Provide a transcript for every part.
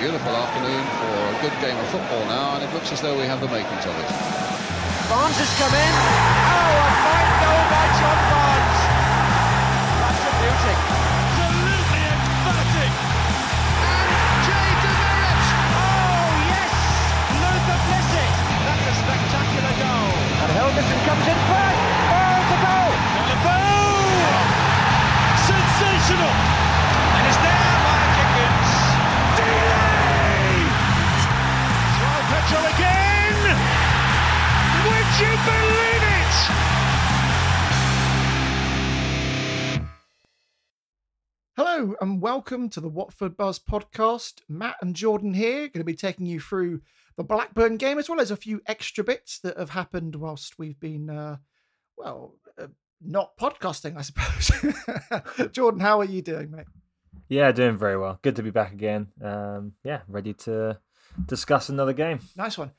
Beautiful afternoon for a good game of football now, and it looks as though we have the makings of it. Barnes has come in. Oh, a fine goal by John Barnes. That's a beauty. Believe it? Hello and welcome to the Watford Buzz podcast. Matt and Jordan here, going to be taking you through the Blackburn game as well as a few extra bits that have happened whilst we've been, uh, well, uh, not podcasting, I suppose. Jordan, how are you doing, mate? Yeah, doing very well. Good to be back again. Um, yeah, ready to discuss another game. Nice one.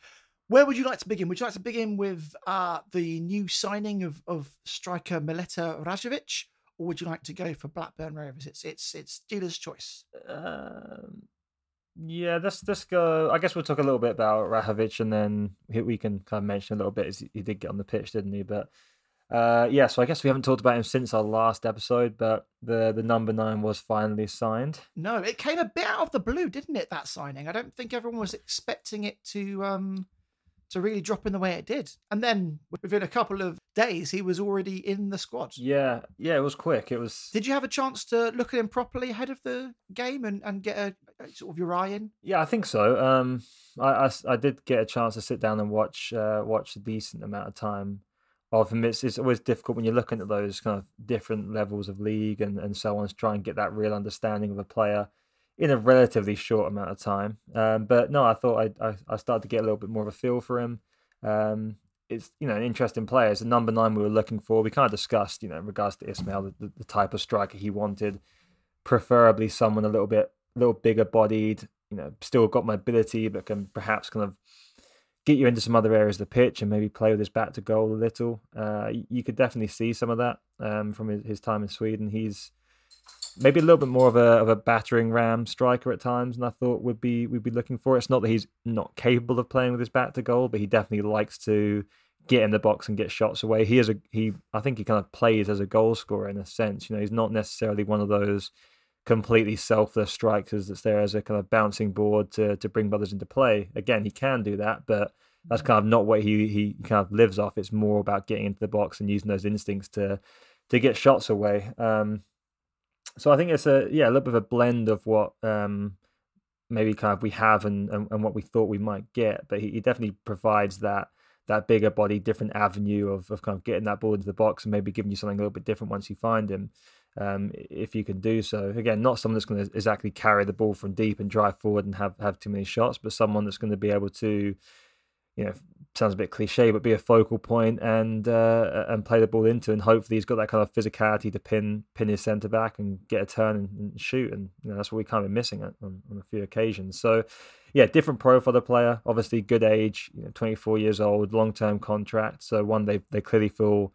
Where would you like to begin? Would you like to begin with uh, the new signing of, of striker Mileta Rajovic, or would you like to go for Blackburn Rovers? It's it's it's dealer's choice. Um, yeah, let's let's go. I guess we'll talk a little bit about Rajovic, and then we- we can kind of mention a little bit. As he did get on the pitch, didn't he? But uh, yeah, so I guess we haven't talked about him since our last episode. But the the number nine was finally signed. No, it came a bit out of the blue, didn't it? That signing. I don't think everyone was expecting it to um to really drop in the way it did. And then within a couple of days, he was already in the squad. Yeah, yeah, it was quick. It was. Did you have a chance to look at him properly ahead of the game and, and get a, sort of your eye in? Yeah, I think so. Um, i i did get a chance to sit down and watch uh, watch a decent amount of time of him. It's, it's always difficult when you're looking at those kind of different levels of league and, and so on to try and get that real understanding of a player in a relatively short amount of time. Um, but no, I thought I, I I started to get a little bit more of a feel for him. Um, it's you know an interesting player. It's the number nine we were looking for. We kind of discussed you know in regards to Ismail the, the, type of striker he wanted, preferably someone a little bit a little bigger bodied. You know, still got mobility, but can perhaps kind of get you into some other areas of the pitch and maybe play with his back to goal a little. Uh, you could definitely see some of that um, from his, his time in Sweden. He's maybe a little bit more of a of a battering ram striker at times, and I thought would be we'd be looking for. It's not that he's not capable of playing with his back to goal, but he definitely likes to get in the box and get shots away. He is a he. I think he kind of plays as a goal scorer in a sense. You know, he's not necessarily one of those completely selfless strikers that's there as a kind of bouncing board to to bring others into play. Again, he can do that, but that's kind of not what he he kind of lives off. It's more about getting into the box and using those instincts to to get shots away. Um, so I think it's a yeah a little bit of a blend of what um, maybe kind of we have and, and, and what we thought we might get, but he, he definitely provides that that bigger body, different avenue of, of kind of getting that ball into the box and maybe giving you something a little bit different once you find him. Um, if you can do so, again, not someone that's going to exactly carry the ball from deep and drive forward and have have too many shots, but someone that's going to be able to, you know, sounds a bit cliche, but be a focal point and uh, and play the ball into, and hopefully he's got that kind of physicality to pin pin his centre back and get a turn and, and shoot, and you know, that's what we kind of been missing on, on, a few occasions. So, yeah, different profile of player, obviously good age, you know, 24 years old, long term contract, so one they they clearly feel.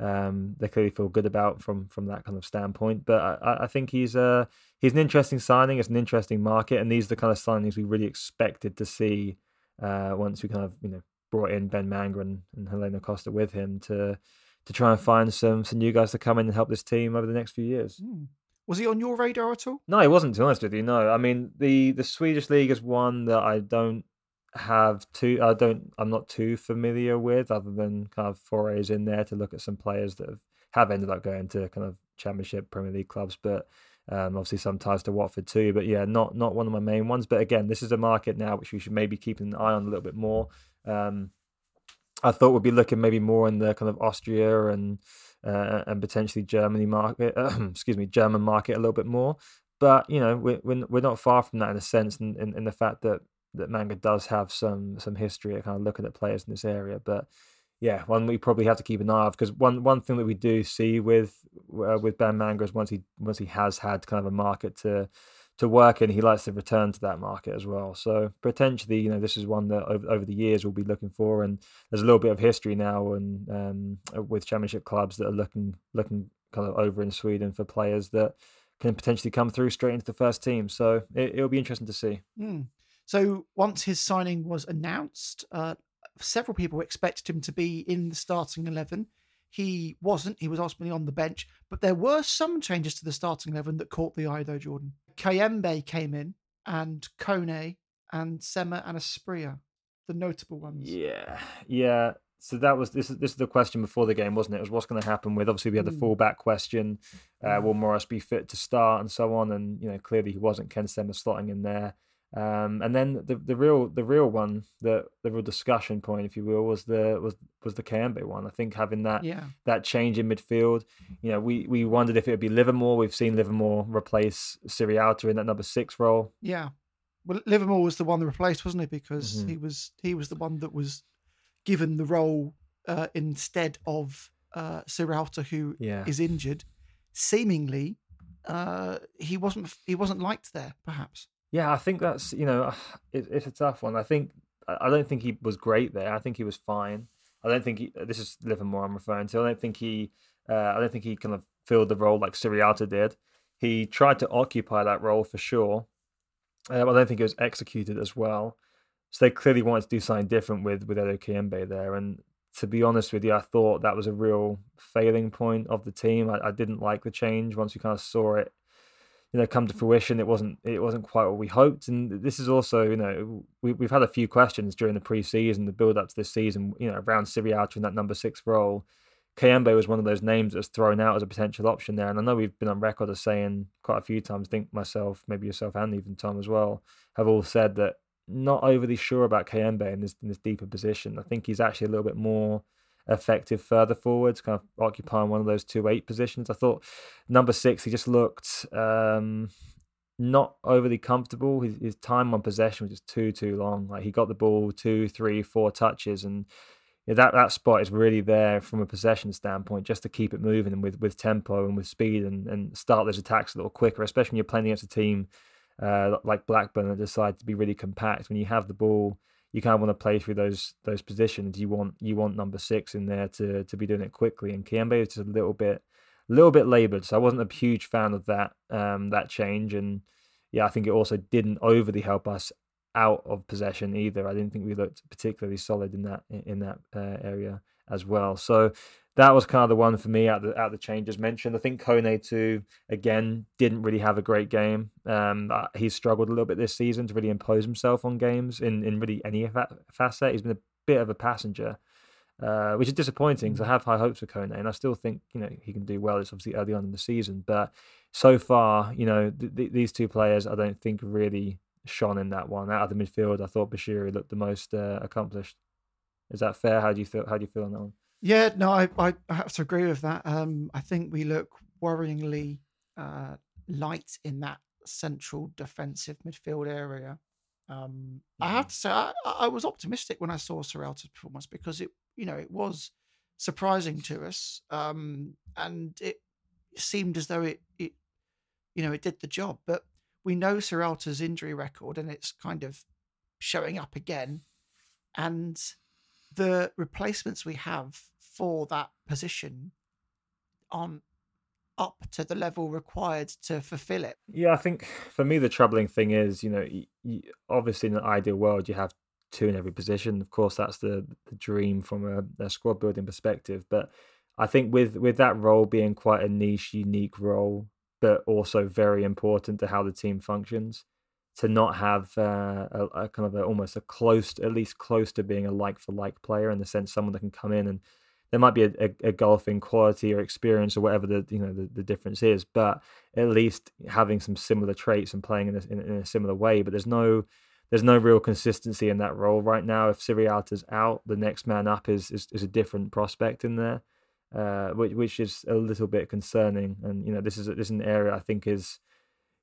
Um, they clearly feel good about from from that kind of standpoint, but I, I think he's uh he's an interesting signing. It's an interesting market, and these are the kind of signings we really expected to see uh, once we kind of you know brought in Ben Manga and, Helena Costa with him to to try and find some some new guys to come in and help this team over the next few years. Hmm. Was he on your radar at all? No, he wasn't. To be honest with you, no. I mean, the the Swedish league is one that I don't have too. I don't. I'm not too familiar with, other than kind of forays in there to look at some players that have, have ended up going to kind of Championship Premier League clubs, but. Um, obviously, some ties to Watford too, but yeah, not not one of my main ones. But again, this is a market now which we should maybe keep an eye on a little bit more. Um, I thought we'd be looking maybe more in the kind of Austria and uh, and potentially Germany market, excuse me, German market a little bit more. But you know, we're we're not far from that in a sense, in, in, in the fact that that Manga does have some some history of kind of looking at players in this area. But yeah, one we probably have to keep an eye of because one one thing that we do see with uh, with Ben Manga is once he once he has had kind of a market to to work in, he likes to return to that market as well. So potentially, you know, this is one that over, over the years we'll be looking for, and there's a little bit of history now, and um, with championship clubs that are looking looking kind of over in Sweden for players that can potentially come through straight into the first team. So it, will be interesting to see. Mm. So once his signing was announced, uh, several people expected him to be in the starting eleven. He wasn't. He was ultimately on the bench, but there were some changes to the starting eleven that caught the eye, though, Jordan. Kayembe came in, and Kone and Sema and Asprilla, the notable ones. Yeah, yeah. So that was this. Is this is the question before the game, wasn't it? It was what's going to happen with. Obviously, we had the mm. fullback question. Uh, will Morris be fit to start and so on? And you know, clearly he wasn't. Ken Sema slotting in there. Um, and then the the real the real one, the the real discussion point, if you will, was the was was the Kayembe one. I think having that yeah. that change in midfield, you know, we we wondered if it would be Livermore. We've seen Livermore replace Sierralta in that number six role. Yeah, well, Livermore was the one that replaced, wasn't it? Because mm-hmm. he was he was the one that was given the role uh, instead of uh, Sierralta, who yeah. is injured. Seemingly, uh, he wasn't he wasn't liked there, perhaps. Yeah, I think that's you know it, it's a tough one. I think I don't think he was great there. I think he was fine. I don't think he, this is Livermore I'm referring to. I don't think he uh, I don't think he kind of filled the role like Sierralta did. He tried to occupy that role for sure. Uh, I don't think it was executed as well. So they clearly wanted to do something different with with Edo Kayembe there. And to be honest with you, I thought that was a real failing point of the team. I, I didn't like the change once we kind of saw it you know come to fruition it wasn't it wasn't quite what we hoped. And this is also you know we, we've had a few questions during the pre-season the build up to this season you know around Sierralta in that number six role. Kayembe was one of those names that was thrown out as a potential option there. And I know we've been on record as saying quite a few times I think myself maybe yourself and even Tom as well have all said that not overly sure about Kayembe in this in this deeper position. I think he's actually a little bit more effective further forwards, kind of occupying one of those two eight positions. I thought number six, he just looked um, not overly comfortable. His, his, time on possession was just too too long. Like he got the ball two, three, four touches, and that that spot is really there from a possession standpoint, just to keep it moving and with with tempo and with speed and and start those attacks a little quicker, especially when you're playing against a team. Uh, like Blackburn that decide to be really compact when you have the ball you kind of want to play through those those positions. You want you want number six in there to to be doing it quickly. And Kayembe is just a little bit a little bit laboured, so I wasn't a huge fan of that um, that change. And yeah, I think it also didn't overly help us out of possession either. I didn't think we looked particularly solid in that in that uh, area as well. So that was kind of the one for me out the out the changes mentioned. I think Kone too again didn't really have a great game. Um, uh, he's struggled a little bit this season to really impose himself on games in in really any facet. He's been a bit of a passenger, uh, which is disappointing because I mm. have high hopes for Kone and I still think you know he can do well. It's obviously early on in the season, but so far you know th- th- these two players I don't think really shone in that one. Out of the midfield, I thought Bashiru looked the most uh, accomplished. Is that fair? How do you feel? How do you feel on that one? Yeah, no, I, I have to agree with that. Um, I think we look worryingly uh, light in that central defensive midfield area. Um, I have mm-hmm. to say, I, I was optimistic when I saw Sierralta's performance because it, you know, it was surprising to us, um, and it seemed as though it, it, you know, it did the job. But we know Sierralta's injury record, and it's kind of showing up again. And the replacements we have for that position aren't up to the level required to fulfill it. Yeah, I think for me the troubling thing is, you know, you, obviously in an ideal world you have two in every position. Of course, that's the, the dream from a, a, squad building perspective. But I think with with that role being quite a niche, unique role, but also very important to how the team functions. To not have uh, a, a, kind of a, almost a close, at least close to being a like for like player in the sense someone that can come in and there might be a, a, a golfing quality or experience or whatever the you know the, the difference is, but at least having some similar traits and playing in a, in, in a similar way. But there's no there's no real consistency in that role right now. If Sierralta's out, the next man up is is, is a different prospect in there, uh, which which is a little bit concerning. And you know, this is this is an area I think is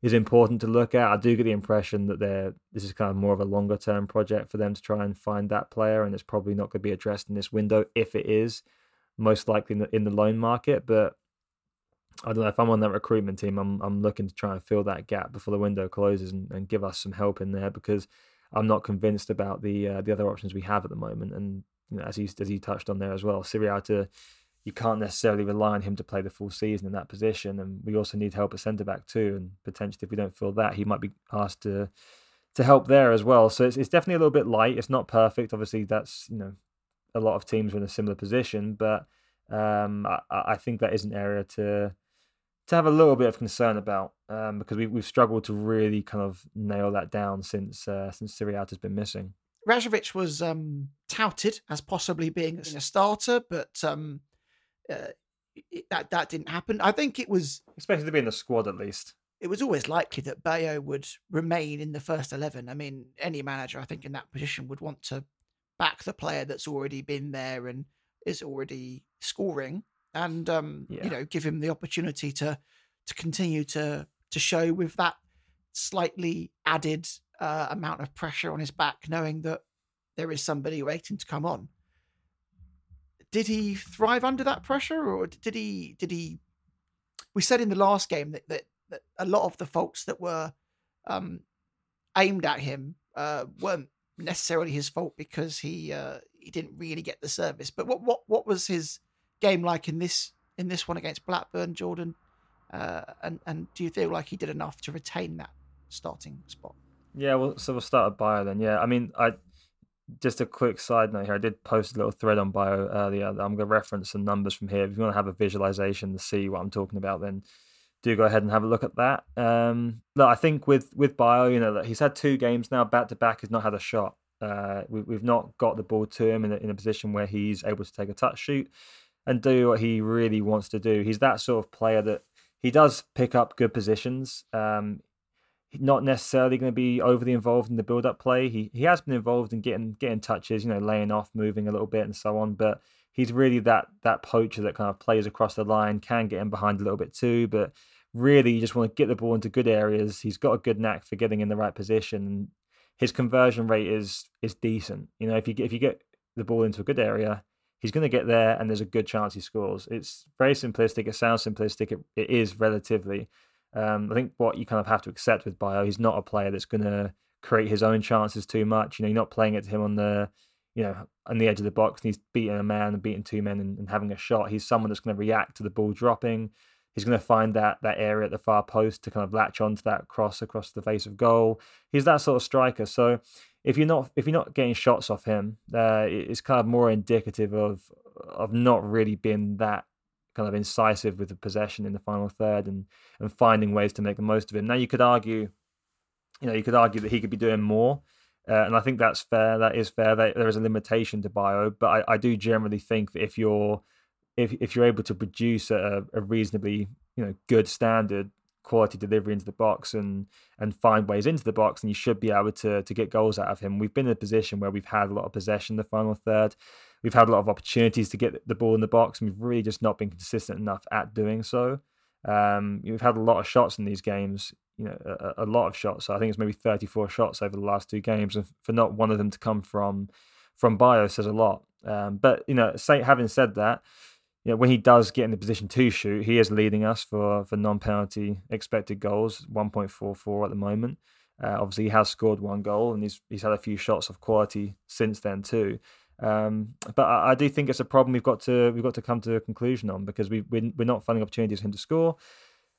is important to look at. I do get the impression that they're this is kind of more of a longer term project for them to try and find that player, and it's probably not going to be addressed in this window. If it is, most likely in the, in the loan market, but I don't know if I'm on that recruitment team. I'm I'm looking to try and fill that gap before the window closes and, and give us some help in there because I'm not convinced about the uh, the other options we have at the moment. And you know, as he as he touched on there as well, Sierralta, you can't necessarily rely on him to play the full season in that position. And we also need help at centre back too. And potentially, if we don't fill that, he might be asked to to help there as well. So it's it's definitely a little bit light. It's not perfect. Obviously, that's you know a lot of teams are in a similar position, but um, I, I think that is an area to to have a little bit of concern about um, because we, we've struggled to really kind of nail that down since uh, since Siriat has been missing. Rajovic was um, touted as possibly being a starter, but um, uh, that that didn't happen. I think it was expected to be in the squad at least. It was always likely that Bayo would remain in the first eleven. I mean, any manager I think in that position would want to back the player that's already been there and is already scoring and um, yeah. you know give him the opportunity to to continue to to show with that slightly added uh, amount of pressure on his back, knowing that there is somebody waiting to come on. Did he thrive under that pressure, or did he? Did he? We said in the last game that that, that a lot of the faults that were um, aimed at him uh, weren't necessarily his fault because he uh, he didn't really get the service. But what what what was his game like in this in this one against Blackburn, Jordan? Uh, and and do you feel like he did enough to retain that starting spot? Yeah, well, so we'll start at Bayo then. Yeah, I mean, I just a quick side note here. I did post a little thread on Bayo earlier. I'm going to reference some numbers from here. If you want to have a visualization to see what I'm talking about, then do go ahead and have a look at that. Um, look, I think with with Bayo, you know, he's had two games now back to back. He's not had a shot. Uh, we, we've not got the ball to him in a, in a position where he's able to take a touch shoot and do what he really wants to do. He's that sort of player that he does pick up good positions. Um, not necessarily going to be overly involved in the build-up play. He he has been involved in getting getting touches, you know, laying off, moving a little bit, and so on. But he's really that that poacher that kind of plays across the line, can get in behind a little bit too. But really, you just want to get the ball into good areas. He's got a good knack for getting in the right position. His conversion rate is is decent. You know, if you get if you get the ball into a good area, he's going to get there and there's a good chance he scores. It's very simplistic. It sounds simplistic. It, it is relatively. Um, I think what you kind of have to accept with Bayo, he's not a player that's going to create his own chances too much. You know, you're not playing it to him on the, you know, on the edge of the box and he's beating a man and beating two men and, and having a shot. He's someone that's going to react to the ball dropping. He's going to find that that area at the far post to kind of latch onto that cross across the face of goal. He's that sort of striker. So if you're not if you're not getting shots off him, uh, it's kind of more indicative of of not really being that kind of incisive with the possession in the final third and and finding ways to make the most of him. Now you could argue, you know, you could argue that he could be doing more. Uh, and I think that's fair. That is fair. That there is a limitation to Bayo, but I, I do generally think that if you're if if you're able to produce a, a reasonably you know good standard, quality delivery into the box and and find ways into the box, and you should be able to to get goals out of him. We've been in a position where we've had a lot of possession the final third. We've had a lot of opportunities to get the ball in the box, and we've really just not been consistent enough at doing so. Um, we've had a lot of shots in these games, you know, a, a, lot of shots. So I think it's maybe 34 shots over the last two games, and for not one of them to come from from Bayo says a lot. Um, but you know, say having said that, you know, when he does get in the position to shoot, he is leading us for for non penalty expected goals, one point four four at the moment. Uh, obviously, he has scored one goal and he's he's had a few shots of quality since then too. Um, but I, I, do think it's a problem we've got to we've got to come to a conclusion on because we we're, we're not finding opportunities for him to score.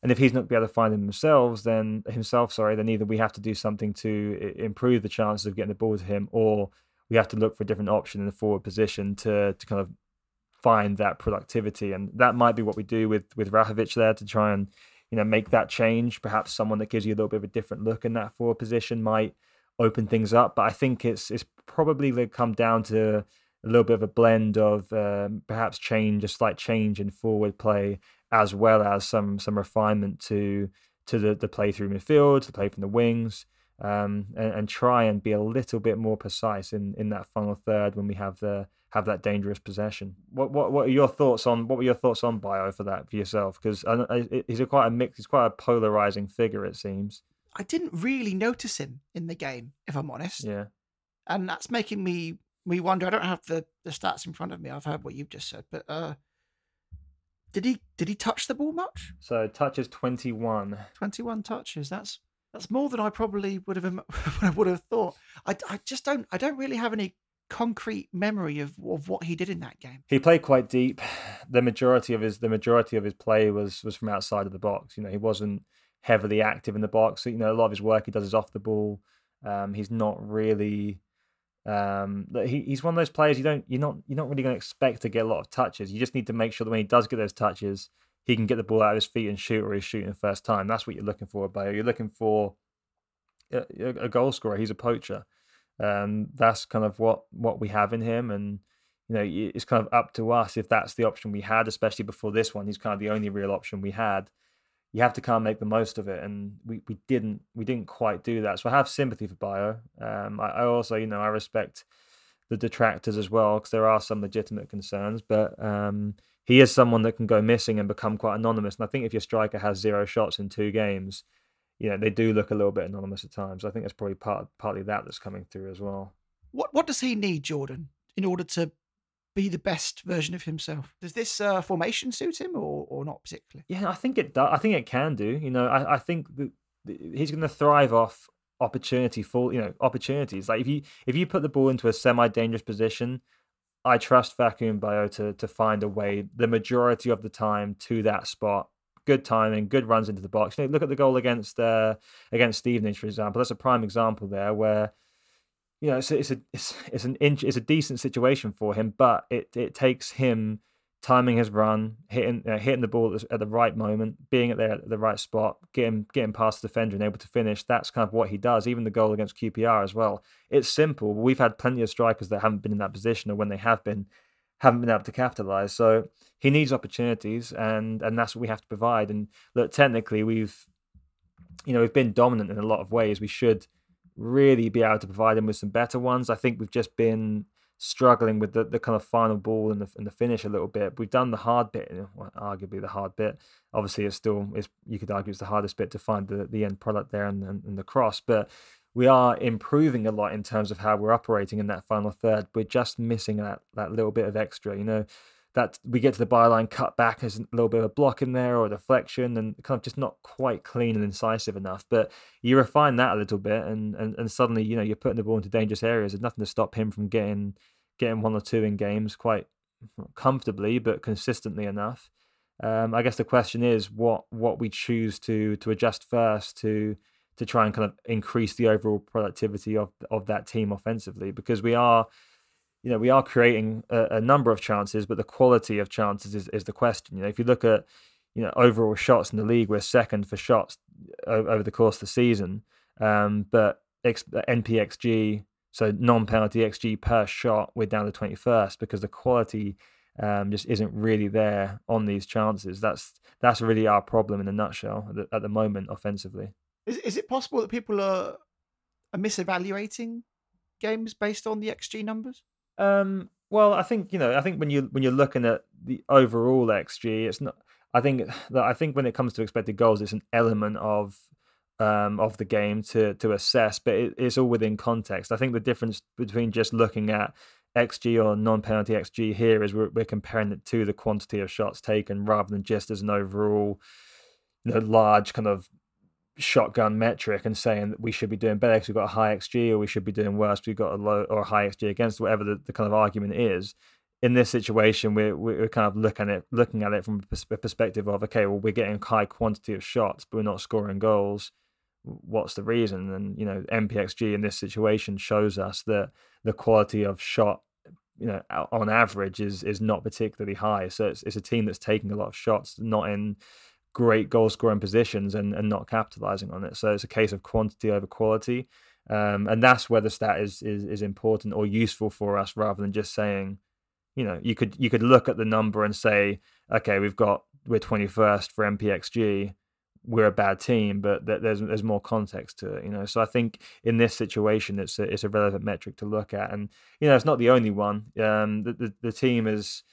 And if he's not be able to find them themselves, then himself, sorry, then either we have to do something to improve the chances of getting the ball to him, or we have to look for a different option in the forward position to to kind of find that productivity, and that might be what we do with with Vlahovic there to try and you know, make that change. Perhaps someone that gives you a little bit of a different look in that forward position might open things up. But I think it's it's probably come down to a little bit of a blend of um, perhaps change, a slight change in forward play, as well as some some refinement to to the, the play through midfield, the play from the wings, um, and, and, try and be a little bit more precise in, in that final third when we have the have that dangerous possession. What what what are your thoughts on what were your thoughts on Bayo for that for yourself? Because he's a quite a mix. He's quite a polarizing figure. It seems. I didn't really notice him in the game, if I'm honest. Yeah. And that's making me me wonder. I don't have the, the stats in front of me. I've heard what you've just said, but uh, did he did he touch the ball much? So touches twenty one. Twenty one touches. That's that's more than I probably would have would have thought. I, I just don't I don't really have any concrete memory of, of what he did in that game. He played quite deep. The majority of his the majority of his play was was from outside of the box. You know, he wasn't heavily active in the box. So, you know, a lot of his work he does is off the ball. Um, he's not really um, he, he's one of those players you don't you're not you're not really going to expect to get a lot of touches. You just need to make sure that when he does get those touches, he can get the ball out of his feet and shoot, or he's shooting first time. That's what you're looking for, Bayo. You're looking for a, a goal scorer. He's a poacher. Um, that's kind of what what we have in him, and you know it's kind of up to us if that's the option we had, especially before this one. He's kind of the only real option we had you have to kind of make the most of it, and we, we didn't we didn't quite do that. So I have sympathy for Bayo. Um, I, I also you know I respect the detractors as well because there are some legitimate concerns, but um, he is someone that can go missing and become quite anonymous. And I think if your striker has zero shots in two games, you know they do look a little bit anonymous at times. I think that's probably part partly that that's coming through as well. What what does he need, Jordan, in order to be the best version of himself. Does this uh, formation suit him, or or not particularly? Yeah, I think it does. I think it can do. You know, I, I think that he's going to thrive off opportunity full. You know, opportunities. Like if you if you put the ball into a semi dangerous position, I trust Vakoun Bayo to to find a way the majority of the time to that spot. Good timing, good runs into the box. You know, look at the goal against uh, against Stevenage, for example. That's a prime example there where you know, it's a, it's a it's, it's an inch it's a decent situation for him, but it it takes him timing his run, hitting uh, hitting the ball at the right moment, being at there at the right spot, getting getting past the defender and able to finish. That's kind of what he does. Even the goal against QPR as well. It's simple. We've had plenty of strikers that haven't been in that position, or when they have been, haven't been able to capitalize. So he needs opportunities, and and that's what we have to provide. And look, technically, we've you know we've been dominant in a lot of ways. We should really be able to provide him with some better ones. I think we've just been struggling with the, the kind of final ball and the, and the finish a little bit. We've done the hard bit, arguably the hard bit. Obviously, it's still, it's, you could argue it's the hardest bit to find the, the end product there and, and, and the cross. But we are improving a lot in terms of how we're operating in that final third. We're just missing that, that little bit of extra. You know, that we get to the byline, cut back, there's a little bit of a block in there or a deflection, and kind of just not quite clean and incisive enough. But you refine that a little bit, and and, and suddenly you know you're putting the ball into dangerous areas. There's nothing to stop him from getting getting one or two in games quite comfortably, but consistently enough. Um, I guess the question is what what we choose to to adjust first to to try and kind of increase the overall productivity of of that team offensively because we are you know, we are creating a, a, number of chances, but the quality of chances is, is the question. You know, if you look at, you know, overall shots in the league, we're second for shots over, the course of the season. Um, but X, NPXG, so non-penalty XG per shot, we're down to 21st because the quality um, just isn't really there on these chances. That's that's really our problem in a nutshell at the, at the moment offensively. Is is it possible that people are are misevaluating games based on the XG numbers? Um, well, I think you know, I think when you when you're looking at the overall xG, it's not. I think that I think when it comes to expected goals, it's an element of um, of the game to to assess, but it, it's all within context. I think the difference between just looking at xG or non-penalty xG here is we're, we're comparing it to the quantity of shots taken rather than just as an overall, you know, large kind of shotgun metric and saying that we should be doing better because we've got a high XG or we should be doing worse we've got a low or a high XG against whatever the, the kind of argument is. In this situation, we're we're kind of looking at it looking at it from a perspective of okay, well we're getting high quantity of shots, but we're not scoring goals. What's the reason? And you know, NPXG in this situation shows us that the quality of shot, you know, on average is is not particularly high. So it's it's a team that's taking a lot of shots, not in great goal scoring positions and, and not capitalizing on it. So it's a case of quantity over quality. Um, and that's where the stat is, is is important or useful for us rather than just saying, you know, you could you could look at the number and say, okay, we've got we're 21st for NPXG, we're a bad team, but there's there's more context to it, you know. So I think in this situation, it's a, it's a relevant metric to look at, and you know, it's not the only one. Um, the, the the team is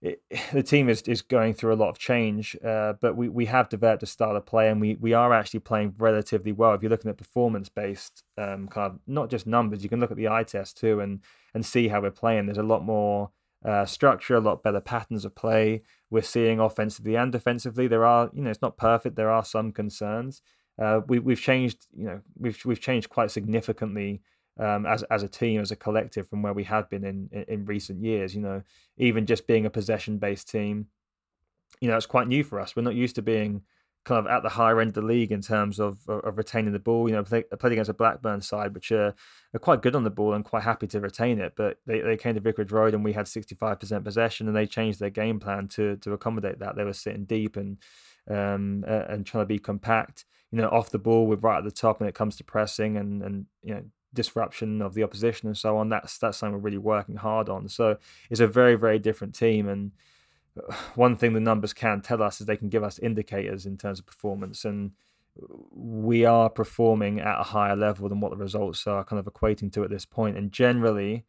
the team is, is going through a lot of change, uh, but we, we have developed a style of play, and we, we are actually playing relatively well. If you're looking at performance based um, kind of not just numbers, you can look at the eye test too, and and see how we're playing. There's a lot more uh, structure, a lot better patterns of play. We're seeing offensively and defensively. There are you know it's not perfect. There are some concerns. Uh, we we've changed you know we've we've changed quite significantly um, as as a team, as a collective, from where we have been in, in, in recent years. You know, even just being a possession based team, you know, it's quite new for us. We're not used to being kind of at the higher end of the league in terms of of retaining the ball. You know, play, played against a Blackburn side, which are, are quite good on the ball and quite happy to retain it. But they, they came to Vicarage Road and we had sixty five percent possession, and they changed their game plan to to accommodate that. They were sitting deep and um uh, and trying to be compact. You know, off the ball, we're right at the top when it comes to pressing and and you know disruption of the opposition and so on. That's that's something we're really working hard on. So it's a very very different team, and uh, one thing the numbers can tell us is they can give us indicators in terms of performance, and we are performing at a higher level than what the results are kind of equating to at this point. And generally,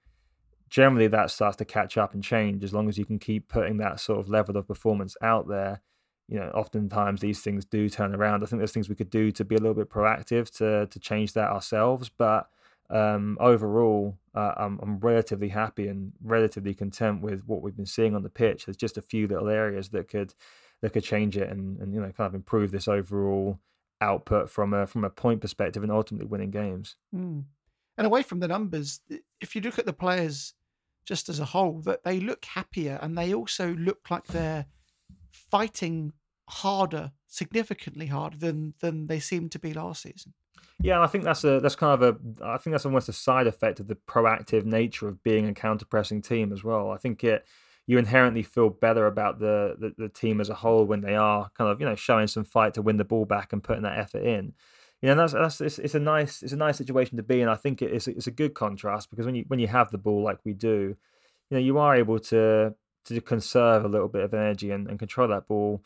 generally that starts to catch up and change as long as you can keep putting that sort of level of performance out there you know, oftentimes these things do turn around. I think there's things we could do to be a little bit proactive to to change that ourselves. But um, overall, uh, I'm, I'm relatively happy and relatively content with what we've been seeing on the pitch. There's just a few little areas that could that could change it and, and you know kind of improve this overall output from a from a point perspective and ultimately winning games. Mm. And away from the numbers, if you look at the players just as a whole, that they look happier and they also look like they're fighting harder, significantly harder than than they seemed to be last season. Yeah, I think that's a that's kind of a I think that's almost a side effect of the proactive nature of being a counter pressing team as well. I think it you inherently feel better about the, the, the team as a whole when they are kind of you know showing some fight to win the ball back and putting that effort in. You know, that's that's it's, it's a nice it's a nice situation to be in. I think it's it's a good contrast because when you when you have the ball like we do, you know, you are able to to conserve a little bit of energy and, and control that ball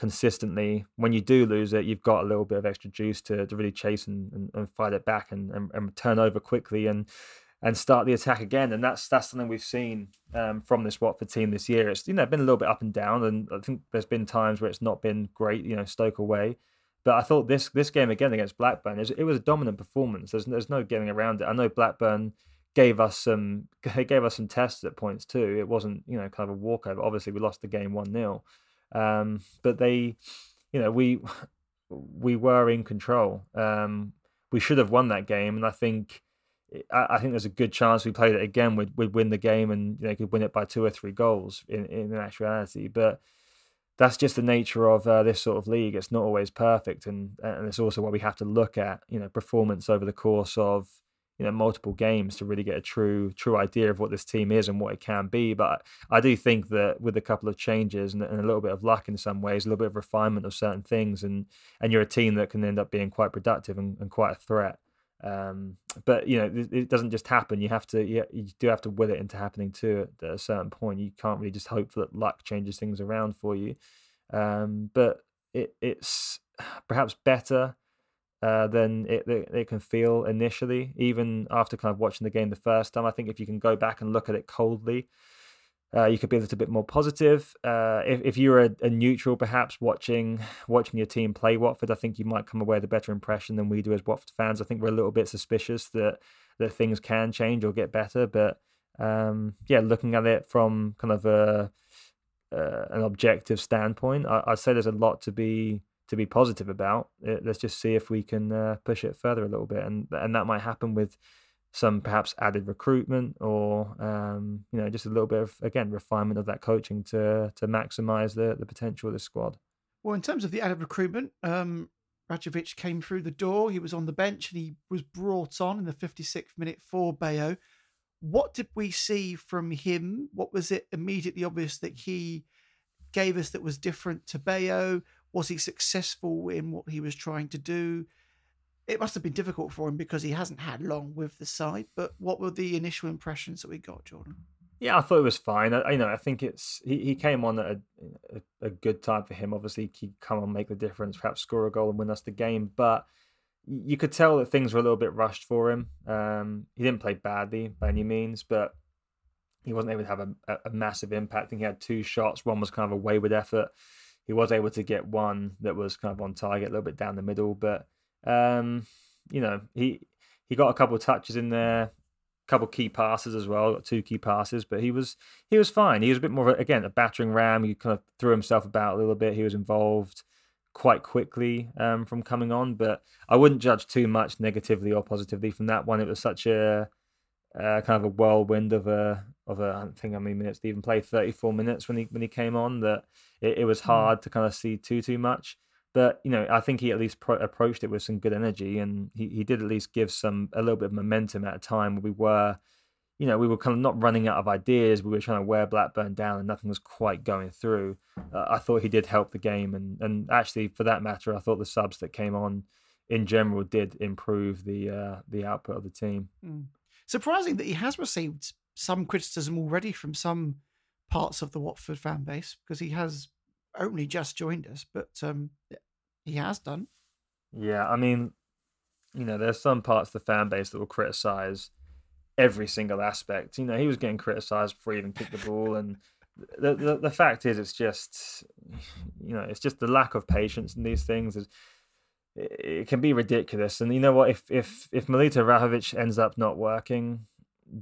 consistently. When you do lose it, you've got a little bit of extra juice to, to really chase and, and, and fight it back and, and, and, turn over quickly and and start the attack again. And that's that's something we've seen um, from this Watford team this year. It's you know been a little bit up and down, and I think there's been times where it's not been great. You know, Stoke away. But I thought this this game again against Blackburn it was a dominant performance. There's there's no getting around it. I know Blackburn gave us some gave us some tests at points too. It wasn't you know kind of a walkover. Obviously, we lost the game one 0 um, but they, you know, we we were in control. Um, we should have won that game, and I think I, I, think there's a good chance we played it again. We'd, we'd win the game, and you know, could win it by two or three goals in in actuality. But that's just the nature of uh, this sort of league. It's not always perfect, and and it's also what we have to look at. You know, performance over the course of you know multiple games to really get a true true idea of what this team is and what it can be. But I do think that with a couple of changes and, and, a little bit of luck in some ways, a little bit of refinement of certain things, and and you're a team that can end up being quite productive and, and quite a threat. Um, but you know, it, doesn't just happen. You have to, you, you do have to will it into happening too at a certain point. You can't really just hope that luck changes things around for you. Um, but it, it's perhaps better uh, than it, it, it can feel initially, even after kind of watching the game the first time. I think if you can go back and look at it coldly, uh, you could be a little bit more positive. Uh, if if you're a, a, neutral, perhaps watching watching your team play Watford, I think you might come away with a better impression than we do as Watford fans. I think we're a little bit suspicious that that things can change or get better, but um, yeah, looking at it from kind of a uh, an objective standpoint, I, I'd say there's a lot to be to be positive about. Uh, let's just see if we can uh, push it further a little bit, and and that might happen with some perhaps added recruitment or um, you know just a little bit of again refinement of that coaching to to maximize the the potential of the squad. Well, in terms of the added recruitment, um, Rajovic came through the door. He was on the bench and he was brought on in the 56th minute for Bayo. What did we see from him? What was it immediately obvious that he gave us that was different to Bayo? Was he successful in what he was trying to do? It must have been difficult for him because he hasn't had long with the side. But what were the initial impressions that we got, Jordan? Yeah, I thought it was fine. I, you know, I think it's he, he came on at a, a, a good time for him. Obviously, he come on make the difference, perhaps score a goal and win us the game. But you could tell that things were a little bit rushed for him. Um, he didn't play badly by any means, but he wasn't able to have a, a, massive impact. I think he had two shots. One was kind of a wayward effort. He was able to get one that was kind of on target, a little bit down the middle. But um, you know, he he got a couple of touches in there, a couple key passes as well. Got two key passes, but he was he was fine. He was a bit more again a battering ram. He kind of threw himself about a little bit. He was involved quite quickly um, from coming on, but I wouldn't judge too much negatively or positively from that one. It was such a uh, kind of a whirlwind of a of a I think how many minutes he even played 34 minutes when he when he came on that it, it was hmm. hard mm. to kind of see too too much. But you know, I think he at least pro- approached it with some good energy, and he, he did at least give some a little bit of momentum at a time where we were, you know, we were kind of not running out of ideas. We were trying to wear Blackburn down, and nothing was quite going through. Uh, I thought he did help the game, and and actually, for that matter, I thought the subs that came on in general did improve the uh, the output of the team. Mm surprising that he has received some criticism already from some parts of the Watford fan base because he has only just joined us, but um, he has done. Yeah, I mean, you know, there's some parts of the fan base that will criticize every single aspect. You know, he was getting criticized before he even kicked the ball, and the, the the fact is, it's just, you know, it's just the lack of patience in these things. Is it can be ridiculous. And you know what? If if if Mileta Rajovic ends up not working,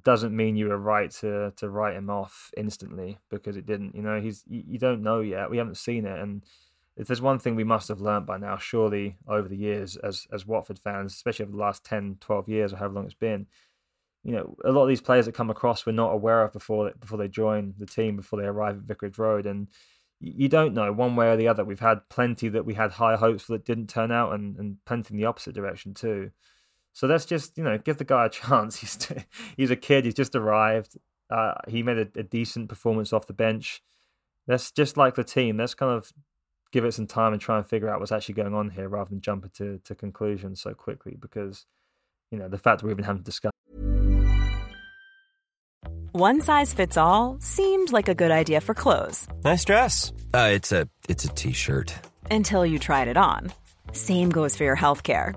doesn't mean you were right to to write him off instantly because it didn't. You know, he's you, don't know yet. We haven't seen it, and if there's one thing we must have learned by now, surely over the years as as Watford fans, especially over the last 10, 12 years or however long it's been, you know, a lot of these players that come across we're not aware of before before they join the team, before they arrive at Vicarage Road, and you don't know one way or the other. We've had plenty that we had high hopes for that didn't turn out, and, and plenty in the opposite direction too. So let's just you know give the guy a chance. He's he's a kid. He's just arrived. Uh, he made a, a, decent performance off the bench. Let's just like the team. Let's kind of give it some time and try and figure out what's actually going on here, rather than jumping to to conclusions so quickly. Because you know the fact that we're even having to discuss. One size fits all seemed like a good idea for clothes. Nice dress. Uh, it's a it's a t-shirt. Until you tried it on. Same goes for your health care.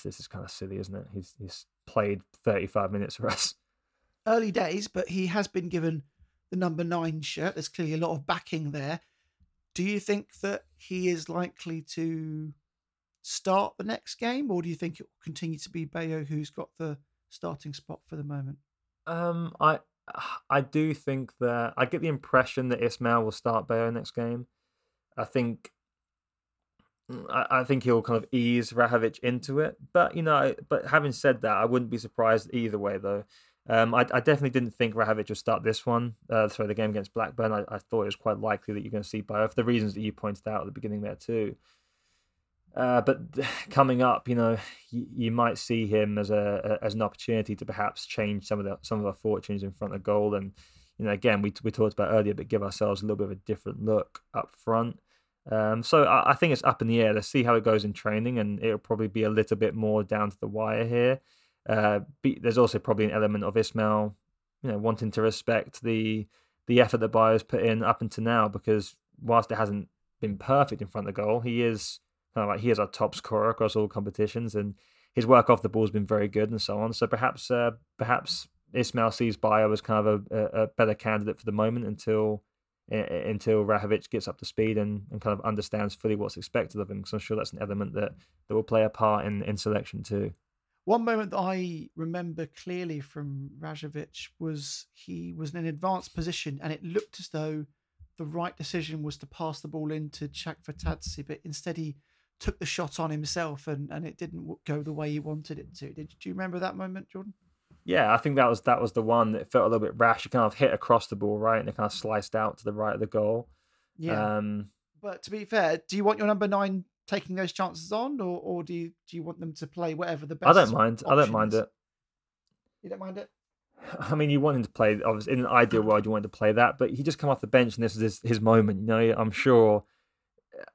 this is kind of silly, isn't it? He's he's played 35 minutes for us. Early days, but he has been given the number nine shirt. There's clearly a lot of backing there. Do you think that he is likely to start the next game, or do you think it will continue to be Bayo who's got the starting spot for the moment? Um, I I do think that I get the impression that Ismail will start Bayo next game. I think I, think he'll kind of ease Rajovic into it. But you know, but having said that, I wouldn't be surprised either way though. Um, I, I, definitely didn't think Rajovic would start this one. Uh, the game against Blackburn. I, I, thought it was quite likely that you're going to see Bayo for the reasons that you pointed out at the beginning there too. Uh, but coming up, you know, you, you, might see him as a, as an opportunity to perhaps change some of the some of our fortunes in front of goal. And you know, again, we we talked about earlier, but give ourselves a little bit of a different look up front. Um, so I, I, think it's up in the air. Let's see how it goes in training, and it'll probably be a little bit more down to the wire here. Uh, be, there's also probably an element of Ismaël, you know, wanting to respect the the effort that Bayo's put in up until now, because whilst it hasn't been perfect in front of the goal, he is kind of like he is our top scorer across all competitions, and his work off the ball has been very good, and so on. So perhaps, uh, perhaps Ismaël sees Bayo as kind of a, a, better candidate for the moment until Uh, uh, until Rajovic gets up to speed and, and kind of understands fully what's expected of him. Because I'm sure that's an element that, that will play a part in, in selection too. One moment that I remember clearly from Rajovic was he was in an advanced position and it looked as though the right decision was to pass the ball into Chakvetadze, but instead he took the shot on himself and, and it didn't go the way he wanted it to. Did do you remember that moment, Jordan? Yeah, I think that was that was the one that felt a little bit rash. He kind of hit across the ball, right, and it kind of sliced out to the right of the goal. Yeah. Um, but to be fair, do you want your number nine taking those chances on, or, or do you do you want them to play whatever the best? I don't mind. I don't mind it. You don't mind it. I mean, you want him to play. Obviously, in an ideal world, you want him to play that, but he just come off the bench, and this is his, his moment. You know, I'm sure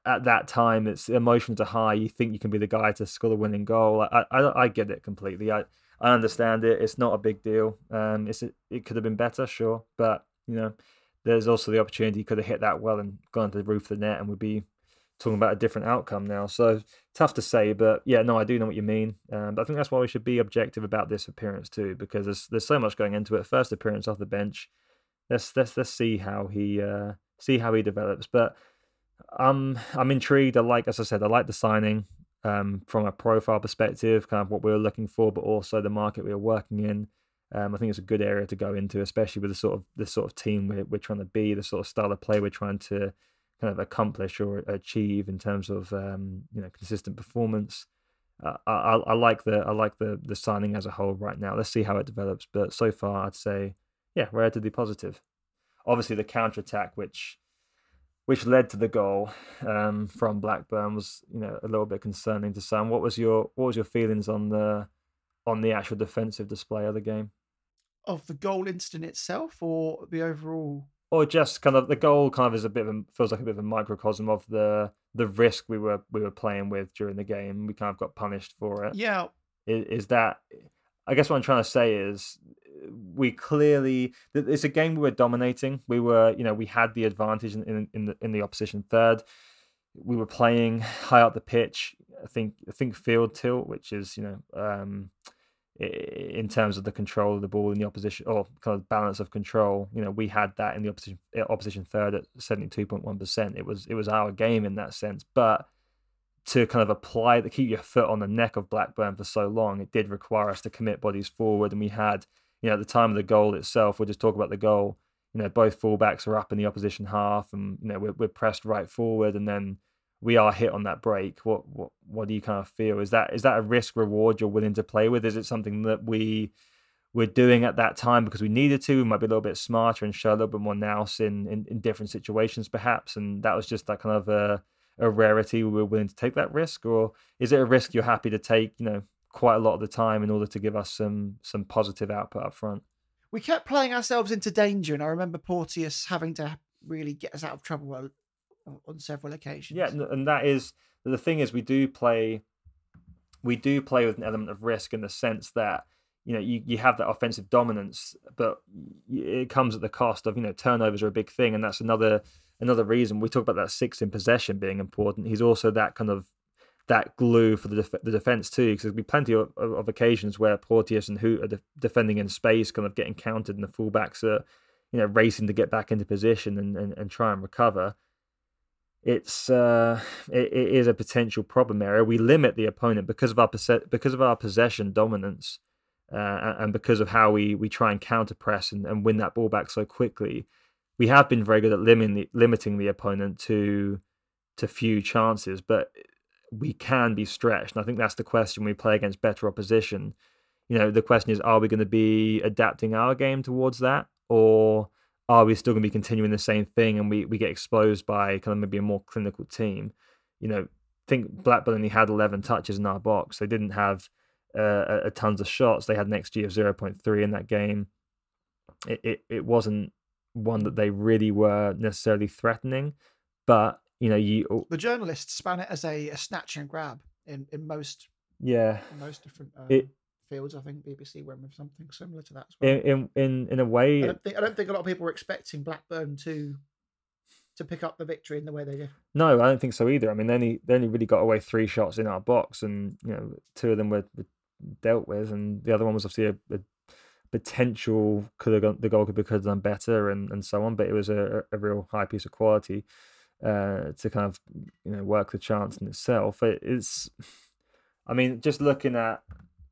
at that time it's emotions are high. You think you can be the guy to score the winning goal. I I, I get it completely. I I understand it. It's not a big deal. Um, it's it could have been better, sure, but you know, there's also the opportunity he could have hit that well and gone to the roof of the net, and we'd be talking about a different outcome now. So tough to say, but yeah, no, I do know what you mean. Um, but I think that's why we should be objective about this appearance too, because there's there's so much going into it. First appearance off the bench. Let's let's let's see how he uh, see how he develops. But I'm I'm intrigued. I like, as I said, I like the signing um, from a profile perspective, kind of what we were looking for, but also the market we were working in. Um, I think it's a good area to go into, especially with the sort of the sort of team we're, we're trying to be, the sort of style of play we're trying to kind of accomplish or achieve in terms of um, you know consistent performance. Uh, I, I like the I like the the signing as a whole right now. Let's see how it develops, but so far I'd say yeah, relatively positive. Obviously, the counter attack, which which led to the goal um, from Blackburn, was you know a little bit concerning to some. What was your what was your feelings on the on the actual defensive display of the game? Of the goal instant itself, or the overall, or just kind of the goal kind of is a bit of a, feels like a bit of a microcosm of the the risk we were we were playing with during the game. We kind of got punished for it. Yeah, is, is that? I guess what I'm trying to say is we clearly it's a game we were dominating. We were, you know, we had the advantage in, in, in the in the opposition third. We were playing high up the pitch. I think I think field tilt, which is you know um, in terms of the control of the ball in the opposition or kind of balance of control. You know, we had that in the opposition opposition third at seventy two point one percent. It was it was our game in that sense, but to kind of apply to keep your foot on the neck of Blackburn for so long, it did require us to commit bodies forward, and we had you know, at the time of the goal itself, we'll just talk about the goal. You know, both fullbacks are up in the opposition half, and you know we're, we're pressed right forward, and then we are hit on that break. What what what do you kind of feel? Is that is that a risk reward you're willing to play with? Is it something that we we're doing at that time because we needed to? We might be a little bit smarter and show a little bit more nous in, in, in different situations, perhaps. And that was just that kind of a, a rarity. We were willing to take that risk, or is it a risk you're happy to take? You know, quite a lot of the time in order to give us some some positive output up front. We kept playing ourselves into danger, and I remember Porteous having to really get us out of trouble on several occasions. Yeah, and that is the thing is we do play we do play with an element of risk in the sense that you know you, you have that offensive dominance, but it comes at the cost of you know turnovers are a big thing, and that's another another reason we talk about that six in possession being important. He's also that kind of that glue for the def- the defense too, because there'll be plenty of, of, of, occasions where Porteous and Hoedt are de- defending in space, kind of getting countered, and the fullbacks are, you know, racing to get back into position and, and, and try and recover. It's uh, it, it is a potential problem area. We limit the opponent because of our because of our possession dominance. uh, and because of how we we try and counter press and, and win that ball back so quickly, we have been very good at limiting the, limiting the opponent to to few chances, but we can be stretched. And I think that's the question we play against better opposition. You know, the question is, are we going to be adapting our game towards that, or are we still going to be continuing the same thing and we, we get exposed by kind of maybe a more clinical team? You know, think Blackburn only had 11 touches in our box. They didn't have uh, a, tons of shots. They had an XG of 0.3 in that game. It, it, it wasn't one that they really were necessarily threatening, but you know, you the journalists span it as a, a snatch and grab in, in most yeah in most different um, it, fields. I think BBC went with something similar to that as well. In in in, a way, I don't think I don't think a lot of people were expecting Blackburn to to pick up the victory in the way they did. No, I don't think so either. I mean, they only they only really got away three shots in our box, and you know, two of them were, were dealt with, and the other one was obviously a, a potential could have gone, the goal could have done better, and and so on. But it was a, a real high piece of quality uh, to kind of you know work the chance in itself. It, it's, I mean, just looking at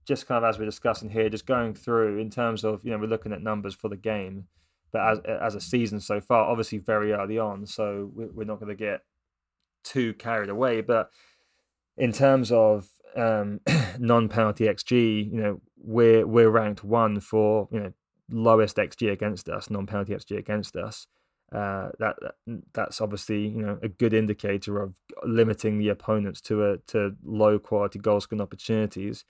just kind of as we're discussing here, just going through in terms of you know we're looking at numbers for the game, but as as a season so far, obviously very early on, so we're not going to get too carried away. But in terms of um, non-penalty xG, you know we're we're ranked one for you know lowest xG against us, non-penalty xG against us uh, that, that's obviously you know a good indicator of limiting the opponents to a to low quality goal scoring opportunities.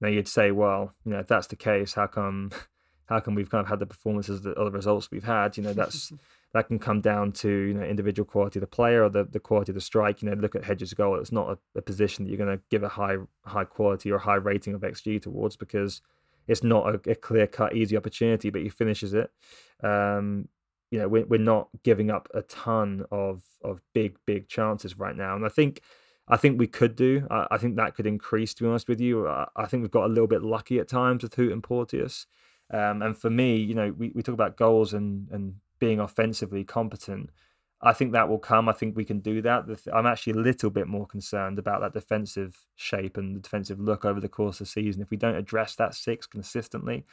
Now you'd say, well, you know, if that's the case, how come how come we've kind of had the performances that, or the results we've had? You know, that's that can come down to you know individual quality of the player or the, the quality of the strike. You know, look at Hedges' goal; it's not a, a position that you're going to give a high high quality or high rating of xG towards because it's not a, a clear cut easy opportunity, but he finishes it. Um, you know, we're, we're not giving up a ton of of big big chances right now, and I think I think we could do. I, I think that could increase. To be honest with you, I, I, think we've got a little bit lucky at times with Hoedt and Porteous. Um, and for me, you know, we, we talk about goals and and being offensively competent. I think that will come. I think we can do that. I'm actually a little bit more concerned about that defensive shape and the defensive look over the course of the season. If we don't address that six consistently,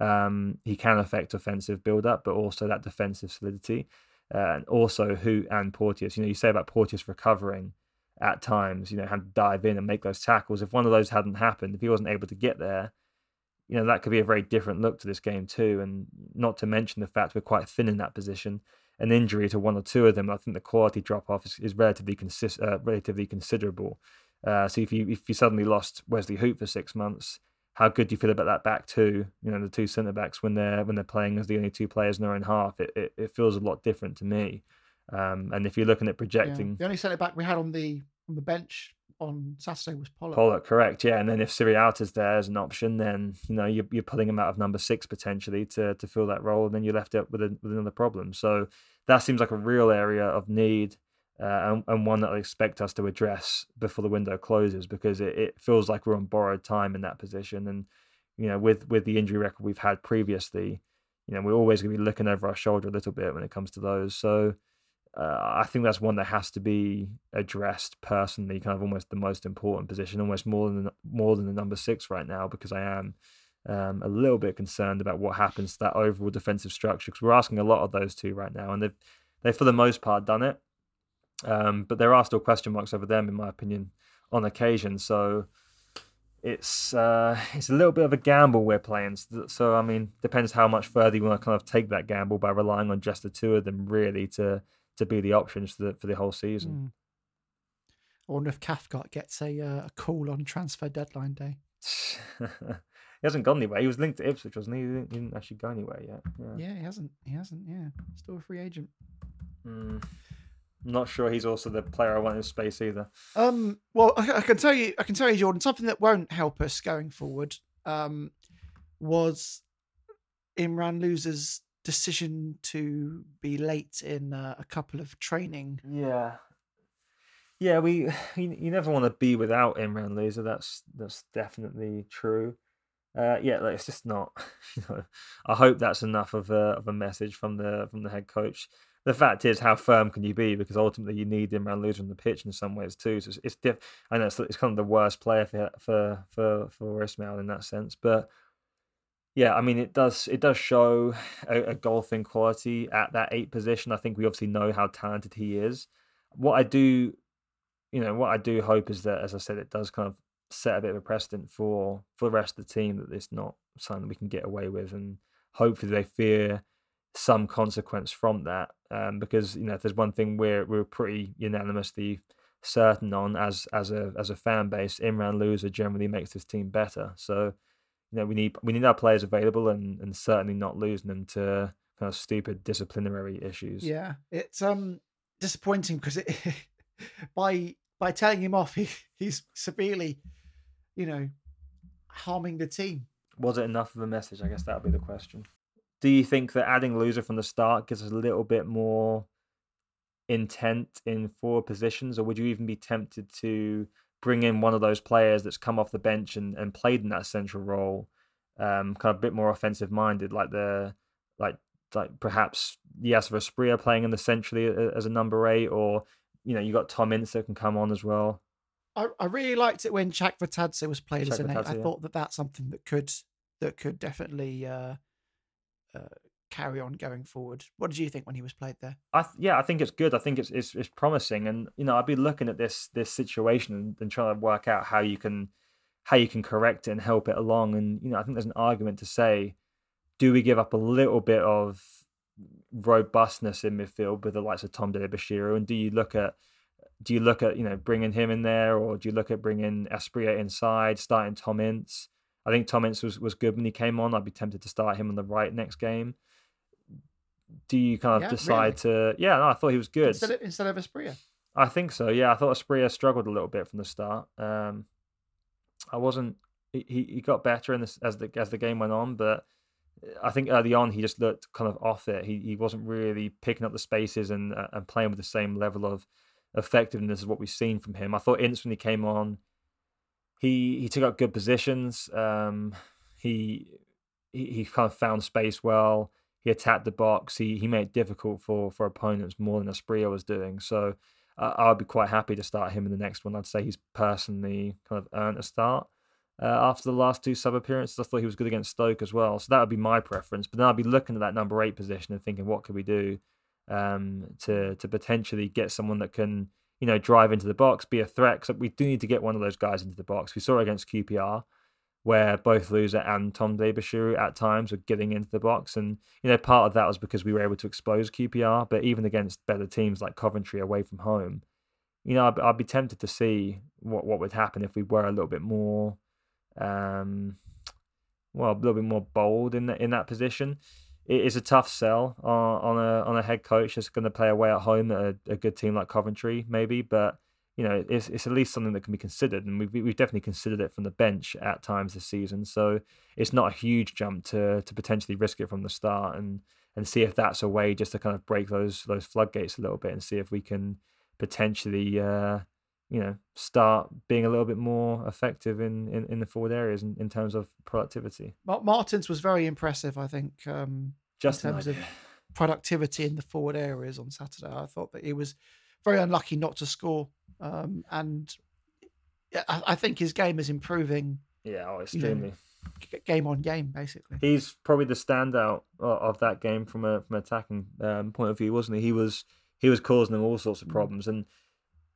um, he can affect offensive build up, but also that defensive solidity. Uh, and also Hoedt and Porteous. You know, you say about Porteous recovering at times, you know, had to dive in and make those tackles. If one of those hadn't happened, if he wasn't able to get there, you know, that could be a very different look to this game too. And not to mention the fact we're quite thin in that position. An injury to one or two of them, I think the quality drop off is, is relatively consist, uh, relatively considerable. Uh, so if you if you suddenly lost Wesley Hoedt for six months, how good do you feel about that back two? You know, the two centre backs when they're when they're playing as the only two players in their own half, it, it, it feels a lot different to me. Um, and if you're looking at projecting, yeah. the only centre back we had on the on the bench on Saturday was Pollock. Pollock, correct, yeah. And then if Sierralta's there as an option, then you know you're, you're pulling him out of number six potentially to to fill that role, and then you're left up with a, with another problem. So that seems like a real area of need uh, and, and, one that I expect us to address before the window closes because it, it feels like we're on borrowed time in that position. And you know, with with the injury record we've had previously, you know, we're always going to be looking over our shoulder a little bit when it comes to those. So uh, I think that's one that has to be addressed personally, kind of almost the most important position, almost more than more than the number six right now, because I am. Um, a little bit concerned about what happens to that overall defensive structure because we're asking a lot of those two right now, and they've they've for the most part done it. Um, but there are still question marks over them, in my opinion, on occasion. So it's uh, it's a little bit of a gamble we're playing. So I mean, depends how much further you want to kind of take that gamble by relying on just the two of them really to to be the options for the for the whole season. Mm. I wonder if Cathcart gets a, uh, a call on transfer deadline day. he hasn't gone anywhere. He was linked to Ipswich, wasn't he? He didn't, he didn't actually go anywhere yet. Yeah. yeah, he hasn't. He hasn't. Yeah, still a free agent. Mm not sure he's also the player I want in space either. Um, well, I, I, can tell you, I can tell you, Jordan, something that won't help us going forward um, was Imran Louza's decision to be late in uh, a couple of training. Yeah, yeah, we you, you never want to be without Imran Louza. That's that's definitely true. Uh, yeah, like, it's just not. You know, I hope that's enough of a of a message from the from the head coach the fact is, how firm can you be? Because ultimately, you need him around losing the pitch in some ways too. So it's, it's diff- I know it's, it's kind of the worst player for for for for Ismaël in that sense, but Yeah, I mean it does it does show a, a golfing quality at that eight position. I think we obviously know how talented he is. What I do, you know, what I do hope is that, as I said, it does kind of set a bit of a precedent for for the rest of the team that it's not something we can get away with, and hopefully they fear some consequence from that. Um, because you know, if there's one thing we're we're pretty unanimously certain on as as a as a fan base, Imran Louza generally makes this team better. So you know, we need we need our players available and and certainly not losing them to kind of stupid disciplinary issues. Yeah, it's um disappointing because it by by telling him off, he, he's severely, you know, harming the team. Was it enough of a message? I guess that would be the question. Do you think that adding Louza from the start gives us a little bit more intent in four positions, or would you even be tempted to bring in one of those players that's come off the bench and, and played in that central role, um, kind of a bit more offensive minded, like the like like perhaps Yasser Asprilla playing in the centrally as a number eight, or you know you got Tom Ince that can come on as well. I, I really liked it when Chakvetadze was played as an eight. I yeah. thought that that's something that could that could definitely uh, Uh, carry on going forward. What did you think when he was played there? I th- yeah, I think it's good. I think it's, it's, it's promising, and you know, I've be looking at this this situation and, and, trying to work out how you can how you can correct it and help it along. And you know, I think there's an argument to say, do we give up a little bit of robustness in midfield with the likes of Tom Dele-Bashiru, and do you look at do you look at you know bringing him in there, or do you look at bringing Asprilla inside, starting Tom Ince? I think Tom Ince was, was good when he came on. I'd be tempted to start him on the right next game do you kind of yeah, decide really? to? Yeah, no, I thought he was good instead of, instead of Asprilla. I think so. Yeah, I thought Asprilla struggled a little bit from the start. Um, I wasn't. He, he got better in this as the as the game went on, but I think early on he just looked kind of off it. He he wasn't really picking up the spaces and uh, and playing with the same level of effectiveness as what we've seen from him. I thought instantly came on, he he took up good positions. Um, he he, he kind of found space well he attacked the box. He he made it difficult for for opponents more than Asprilla was doing. So uh, I'd be quite happy to start him in the next one. I'd say he's personally kind of earned a start. Uh, after the last two sub appearances, I thought he was good against Stoke as well. So that would be my preference. But then I'd be looking at that number eight position and thinking, what could we do um, to to potentially get someone that can, you know, drive into the box, be a threat? Because we do need to get one of those guys into the box. We saw against QPR where both Louza and Tom Dele-Bashiru at times were getting into the box. And, you know, part of that was because we were able to expose QPR, but even against better teams like Coventry away from home, you know, I'd, I'd be tempted to see what, what would happen if we were a little bit more, um, well, a little bit more bold in, the, in that position. It is a tough sell on, on a on a head coach that's going to play away at home at a, a good team like Coventry, maybe. But you know, it's it's at least something that can be considered, and we've we've definitely considered it from the bench at times this season. So it's not a huge jump to to potentially risk it from the start and and see if that's a way just to kind of break those those floodgates a little bit and see if we can potentially uh, you know start being a little bit more effective in in, in the forward areas in, in terms of productivity. Martins was very impressive, I think. Um, just in terms of productivity in the forward areas on Saturday, I thought that he was very unlucky not to score um, and I, I, think his game is improving. Yeah, oh, extremely. You know, game on game, basically. He's probably the standout of that game from a from attacking um, point of view, wasn't he? He was he was causing them all sorts of mm. problems, and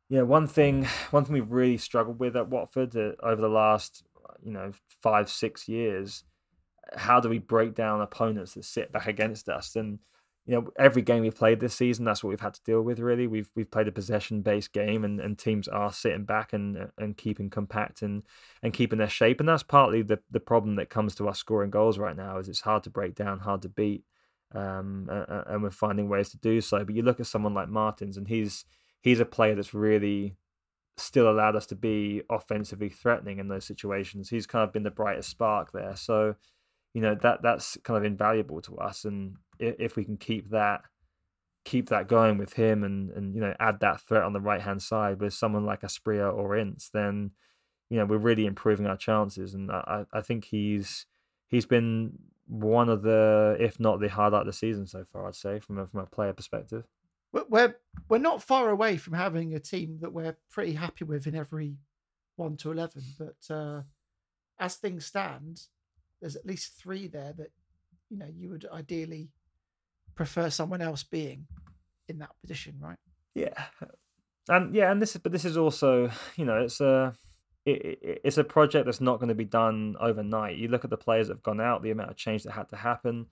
yeah, one thing one thing we've really struggled with at Watford uh, over the last you know five six years. How do we break down opponents that sit back against us? And you know, every game we've played this season, that's what we've had to deal with. Really, we've we've played a possession based game, and, and teams are sitting back and and keeping compact and and keeping their shape, and that's partly the the problem that comes to us scoring goals right now. Is it's hard to break down, hard to beat, um, and, and we're finding ways to do so. But you look at someone like Martins, and he's he's a player that's really still allowed us to be offensively threatening in those situations. He's kind of been the brightest spark there. So, you know that that's kind of invaluable to us, and if we can keep that keep that going with him and and you know add that threat on the right hand side with someone like Asprilla or Ince, then you know we're really improving our chances. And I I think he's he's been one of the if not the highlight of the season so far. I'd say from a, from a player perspective. We're we're not far away from having a team that we're pretty happy with in every one to eleven, but uh, as things stand, there's at least three there that you know you would ideally prefer someone else being in that position, right? Yeah, and yeah, and this is but this is also you know it's a it, it, it's a project that's not going to be done overnight. You look at the players that have gone out, the amount of change that had to happen.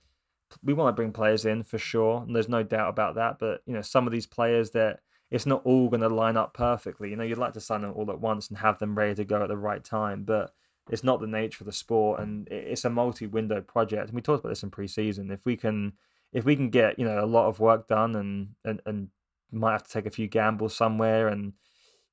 We want to bring players in for sure, and there's no doubt about that. But you know, some of these players that it's not all going to line up perfectly. You know, you'd like to sign them all at once and have them ready to go at the right time, but it's not the nature of the sport, and it's a multi-window project. And we talked about this in pre-season. If we can, if we can get you know a lot of work done, and and and might have to take a few gambles somewhere, and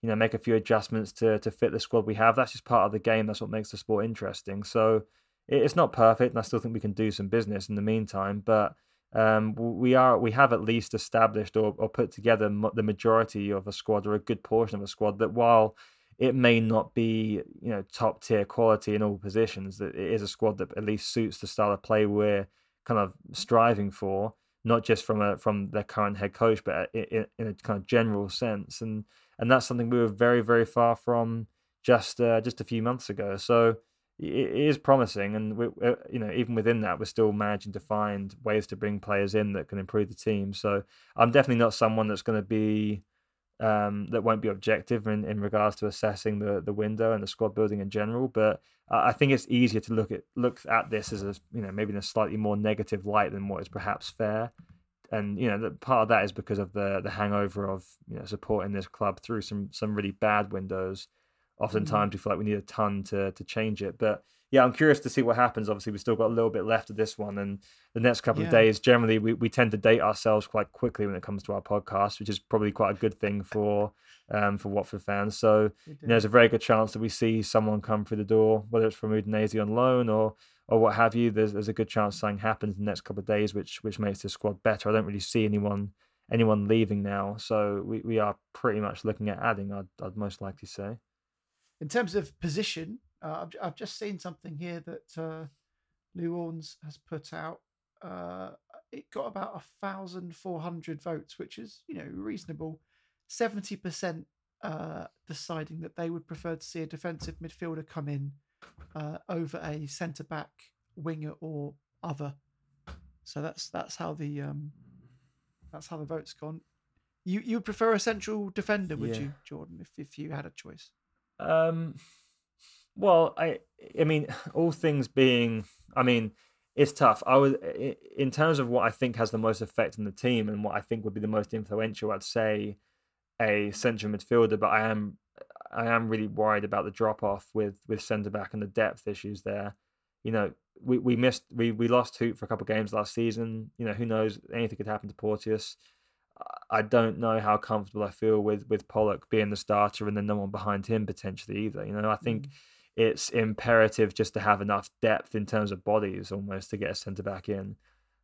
you know make a few adjustments to to fit the squad we have. That's just part of the game. That's what makes the sport interesting. So it's not perfect, and I still think we can do some business in the meantime, but um, we are we have at least established or, or put together the majority of a squad or a good portion of a squad that while it may not be you know top tier quality in all positions that it is a squad that at least suits the style of play we're kind of striving for not just from a from their current head coach but in, in a kind of general sense. And and that's something we were very very far from just uh, just a few months ago. So it is promising, and we, uh, you know, even within that, we're still managing to find ways to bring players in that can improve the team. So I'm definitely not someone that's going to be um, that won't be objective in, in regards to assessing the the window and the squad building in general. But I think it's easier to look at look at this as a you know maybe in a slightly more negative light than what is perhaps fair. And you know, part of that is because of the the hangover of you know supporting this club through some some really bad windows oftentimes mm. we feel like we need a ton to to change it. But yeah, I'm curious to see what happens. Obviously, we've still got a little bit left of this one, and the next couple yeah. of days, generally, we, we tend to date ourselves quite quickly when it comes to our podcast, which is probably quite a good thing for um, for Watford fans. So you know, there's a very good chance that we see someone come through the door, whether it's from Udinese on loan or or what have you. There's there's a good chance something happens in the next couple of days, which which makes the squad better. I don't really see anyone anyone leaving now, so we, we are pretty much looking at adding. I'd I'd most likely say. In terms of position, uh, I've, I've just seen something here that uh, Lou Orns has put out. Uh, it got about a thousand four hundred votes, which is you know reasonable. Seventy percent uh, deciding that they would prefer to see a defensive midfielder come in uh, over a centre back, winger, or other. So that's that's how the um, that's how the vote's gone. You you prefer a central defender, would yeah. you, Jordan, if if you had a choice? Um, well, I I mean, all things being, I mean, it's tough. I was in terms of what I think has the most effect on the team and what I think would be the most influential. I'd say a central midfielder, but I am I am really worried about the drop off with with centre back and the depth issues there. You know, we, we missed we we lost Hoedt for a couple of games last season. You know, who knows? Anything could happen to Porteous. I don't know how comfortable I feel with with Pollock being the starter and then no one behind him potentially either. You know, I think mm. it's imperative just to have enough depth in terms of bodies almost to get a centre back in.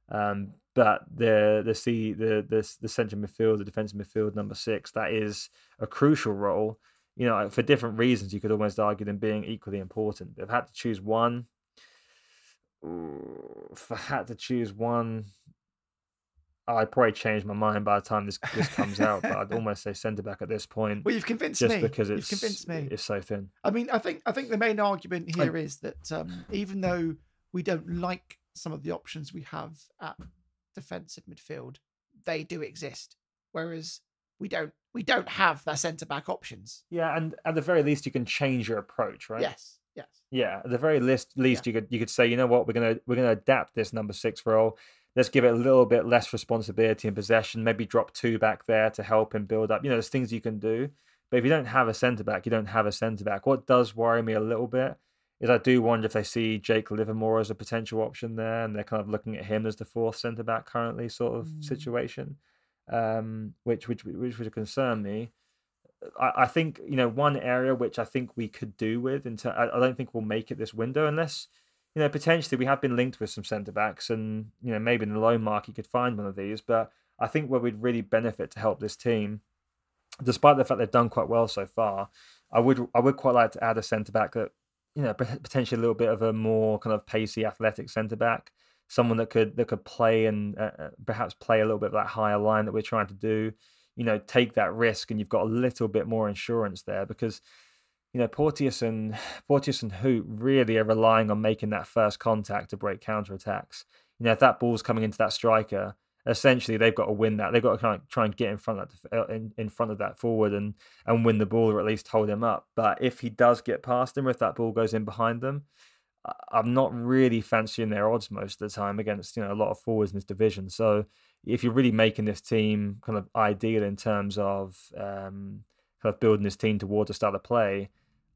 Um, but the the C the the the central midfield, the defensive midfield number six, that is a crucial role. You know, for different reasons, you could almost argue them being equally important. I had to choose one, if I had to choose one, I'd probably change my mind by the time this this comes out, but I'd almost say centre back at this point. Well, you've convinced just me. because it's you've convinced me. It's so thin. I mean, I think I think the main argument here I, is that um, even though we don't like some of the options we have at defensive midfield, they do exist. Whereas we don't we don't have the centre back options. Yeah, and at the very least, you can change your approach, right? Yes. Yes. Yeah, at the very least, least yeah. you could you could say, you know what, we're gonna we're gonna adapt this number six role let's give it a little bit less responsibility and possession. Maybe drop two back there to help him build up. You know, there's things you can do. But if you don't have a centre back, you don't have a centre back. What does worry me a little bit is I do wonder if they see Jake Livermore as a potential option there, and they're kind of looking at him as the fourth centre back currently, sort of mm. situation, um, which which which would concern me. I, I think you know one area which I think we could do with, and I, I don't think we'll make it this window unless you know, potentially we have been linked with some centre backs, and you know, maybe in the loan market you could find one of these. But I think where we'd really benefit to help this team, despite the fact they've done quite well so far, I would I would quite like to add a centre back that you know potentially a little bit of a more kind of pacey, athletic centre back, someone that could that could play and uh, uh, perhaps play a little bit of that higher line that we're trying to do. You know, take that risk, and you've got a little bit more insurance there because you know, Porteous and Porteous and Hoedt really are relying on making that first contact to break counter attacks. You know, if that ball's coming into that striker, essentially they've got to win that. They've got to kind of try and get in front of that uh, in, in front of that forward and and win the ball or at least hold him up. But if he does get past them, if that ball goes in behind them, I'm not really fancying their odds most of the time against you know a lot of forwards in this division. So if you're really making this team kind of ideal in terms of um, kind of building this team towards a style of play,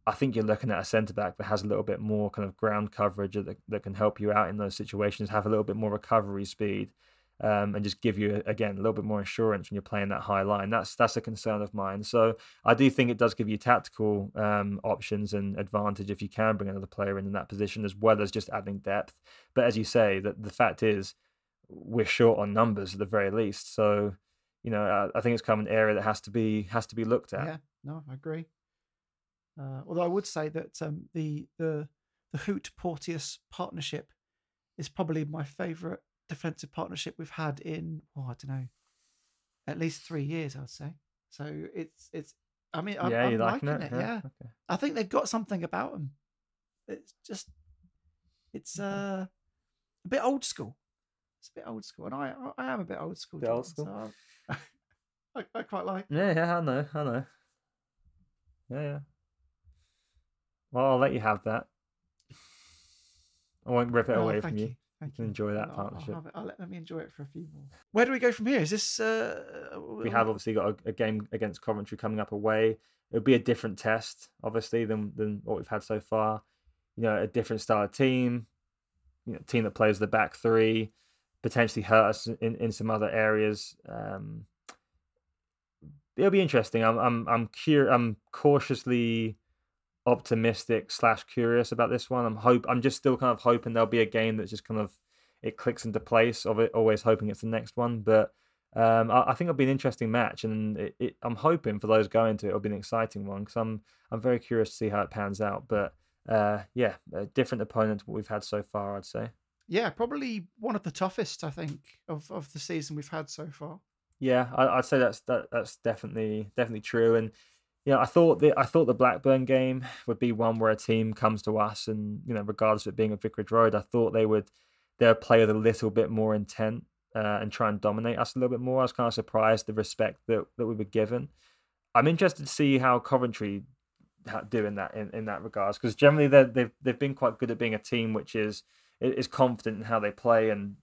I think you're looking at a centre back that has a little bit more kind of ground coverage that, that can help you out in those situations, have a little bit more recovery speed, um, and just give you again a little bit more insurance when you're playing that high line. That's that's a concern of mine. So I do think it does give you tactical um, options and advantage if you can bring another player in in that position as well as just adding depth. But as you say, that the fact is we're short on numbers at the very least. So you know I, I think it's kind of an area that has to be has to be looked at. Yeah, no, I agree. Uh, although I would say that um, the the the Hoedt Porteous partnership is probably my favourite defensive partnership we've had in oh I don't know at least three years I'd say. So it's it's I mean I'm, yeah, I'm liking, liking it. it? Yeah, Yeah, okay. I think they've got something about them. It's just it's uh, a bit old school. It's a bit old school, and I I am a bit old school. Bit old Jordan, so I, I, I quite like. Yeah, yeah, I know, I know. Yeah, yeah. Well, I'll let you have that. I won't rip it Oh, away from you. you, thank can enjoy that I'll- I'll, partnership. it. I'll let, let me enjoy it for a few more. Where do we go from here? Is this uh, we have obviously got a, a game against Coventry coming up away. It would be a different test, obviously, than than what we've had so far. You know, a different style of team, you know, team that plays the back three, potentially hurt us in, in some other areas. Um, it'll be interesting. I'm I'm I'm cur- I'm cautiously optimistic slash curious about this one. I'm hope I'm just still kind of hoping there'll be a game that's just kind of it clicks into place. Of it, always hoping it's the next one, but um, I, I think it'll be an interesting match, and it, it, I'm hoping for those going to it, it'll be an exciting one because I'm I'm very curious to see how it pans out. But uh, yeah, a different opponent to what we've had so far, I'd say. yeah, probably one of the toughest I think of of the season we've had so far. Yeah, I, I'd say that's that, that's definitely definitely true. And know, I thought the I thought the Blackburn game would be one where a team comes to us, and you know, regardless of it being at Vicarage Road, I thought they would they would play with a little bit more intent uh, and try and dominate us a little bit more. I was kind of surprised the respect that that we were given. I'm interested to see how Coventry do in that in, in that regards because generally they they've they've been quite good at being a team which is is confident in how they play and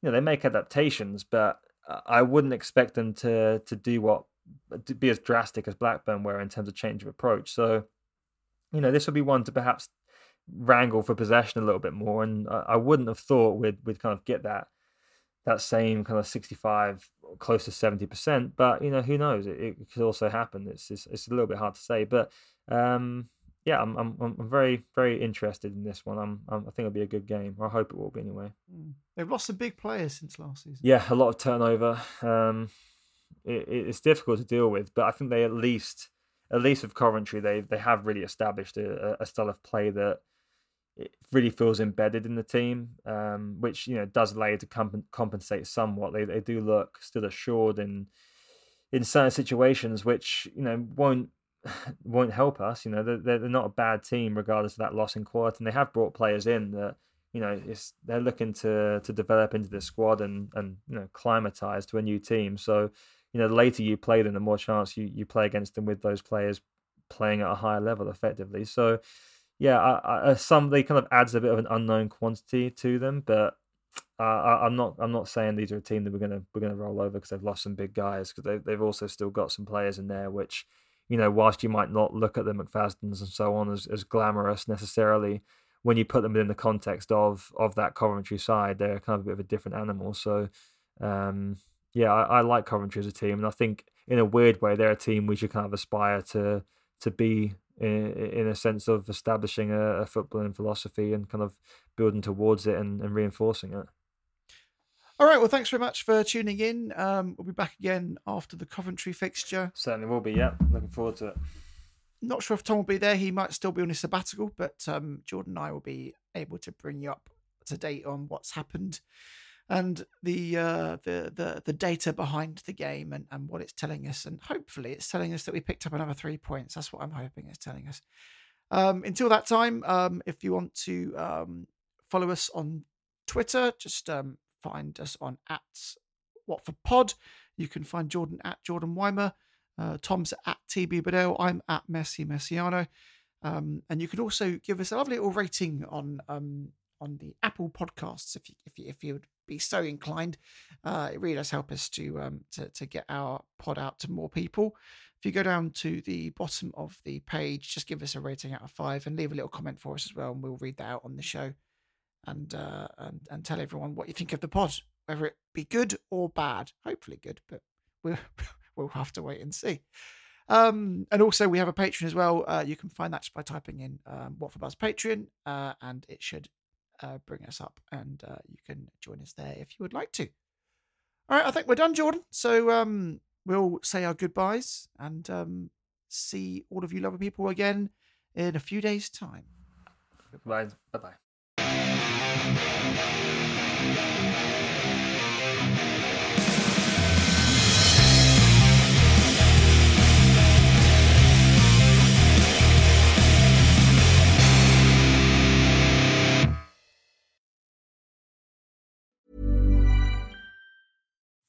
you know they make adaptations, but I wouldn't expect them to to do what be as drastic as Blackburn were in terms of change of approach. So, you know, this would be one to perhaps wrangle for possession a little bit more, and I, I wouldn't have thought we'd we'd kind of get that that same kind of sixty five, close to seventy percent. But you know, who knows? It, it could also happen. It's, it's it's a little bit hard to say, but um, yeah, I'm I'm I'm very very interested in this one. I'm, I'm I think it'll be a good game. I hope it will be anyway. Mm. They've lost some big players since last season. Yeah, a lot of turnover. Um, it, it's difficult to deal with, but I think they at least, at least with Coventry, they they have really established a, a style of play that it really feels embedded in the team, um, which you know does you to comp- compensate somewhat. They they do look still assured in in certain situations, which you know won't won't help us. You know they're they're not a bad team regardless of that loss in quality, and they have brought players in that you know, it's they're looking to to develop into the squad and and you know climatize to a new team. So, you know, the later you play them, the more chance you you play against them with those players playing at a higher level effectively. So, yeah, I, I, some they kind of adds a bit of an unknown quantity to them, but. Uh, I, I'm not. I'm not saying these are a team that we're gonna we're gonna roll over because they've lost some big guys because they've they've also still got some players in there which, you know, whilst you might not look at the McFaddens and so on as, as glamorous necessarily, when you put them in the context of of that Coventry side, they're kind of a bit of a different animal. So, um, yeah, I, I, like Coventry as a team, and I think in a weird way they're a team we should kind of aspire to to be in, in a sense of establishing a, a footballing philosophy and kind of building towards it and, and reinforcing it. All right. Well, thanks very much for tuning in. Um, we'll be back again after the Coventry fixture. Certainly will be. Yeah, looking forward to it. Not sure if Tom will be there. He might still be on his sabbatical, but um, Jordan and I will be able to bring you up to date on what's happened and the uh, the the the data behind the game and, and what it's telling us. And hopefully, it's telling us that we picked up another three points. That's what I'm hoping it's telling us. Um, until that time, um, if you want to um, follow us on Twitter, just um, find us on at Watford Pod. You can find Jordan at Jordan Wiemer. Uh, Tom's at TB Bodell. I'm at Messy Mesiano. Um, and you can also give us a lovely little rating on um, on the Apple Podcasts if you if you if you would be so inclined. Uh, it really does help us to um to to get our pod out to more people. If you go down to the bottom of the page, just give us a rating out of five and leave a little comment for us as well, and we'll read that out on the show and uh, and and tell everyone what you think of the pod, whether it be good or bad. Hopefully good, but we'll we'll have to wait and see. Um, and also we have a Patreon as well. Uh, you can find that just by typing in um, for Buzz Patreon, uh, and it should uh, bring us up, and uh, you can join us there if you would like to. All right, I think we're done, Jordan. So um, we'll say our goodbyes and um, see all of you lovely people again in a few days' time. Goodbye. Bye bye.